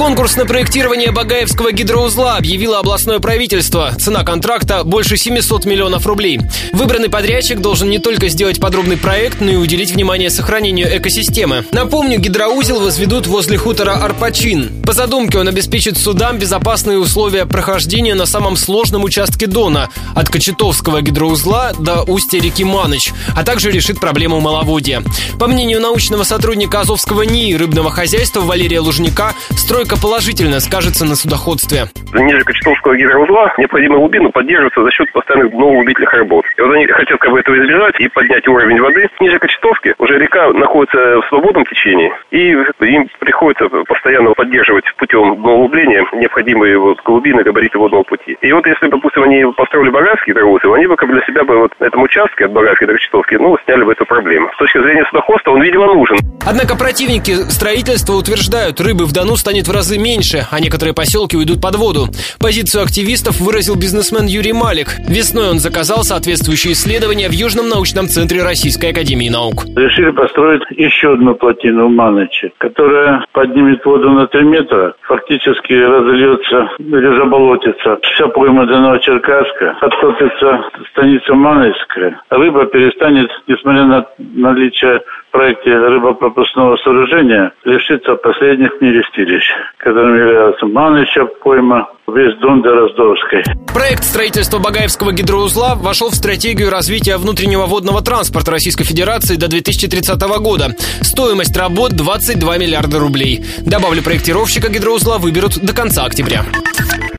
Конкурс на проектирование Багаевского гидроузла объявило областное правительство. Цена контракта больше 700 миллионов рублей. Выбранный подрядчик должен не только сделать подробный проект, но и уделить внимание сохранению экосистемы. Напомню, гидроузел возведут возле хутора Арпачин. По задумке он обеспечит судам безопасные условия прохождения на самом сложном участке Дона – от Кочетовского гидроузла до устья реки Маныч, а также решит проблему маловодья. По мнению научного сотрудника Азовского НИИ рыбного хозяйства Валерия Лужника, стройка положительно скажется на судоходстве. Ниже Кочетовского гидроузла необходимо глубину поддерживаться за счет постоянных дноуглубительных работ. И вот они хотят как бы этого избежать и поднять уровень воды. Ниже Кочетовки уже река находится в свободном течении, и им приходится постоянно поддерживать путем дноуглубления необходимые вот глубины, габариты водного пути. И вот если, допустим, они построили Багарский гидроузел, они бы как бы для себя бы вот на этом участке от Багарской до Кочетовки, ну, сняли бы эту проблему. С точки зрения судоходства он, видимо, нужен. Однако противники строительства утверждают, рыбы в Дону станет в разы меньше, а некоторые поселки уйдут под воду. Позицию активистов выразил бизнесмен Юрий Малик. Весной он заказал соответствующие исследования в Южном научном центре Российской Академии Наук. Решили построить еще одну плотину в Маныче, которая поднимет воду на 3 метра, фактически разольется или заболотится. Вся пойма Новочеркасска, подтопится станица Манычская. Рыба перестанет, несмотря на наличие проекте рыбопропускного сооружения лишится последних в мире стилищ, которым являются Маныча пойма, весь Дон до Роздовской. Проект строительства Багаевского гидроузла вошел в стратегию развития внутреннего водного транспорта Российской Федерации до 2030 года. Стоимость работ 22 миллиарда рублей. Добавлю, проектировщика гидроузла выберут до конца октября.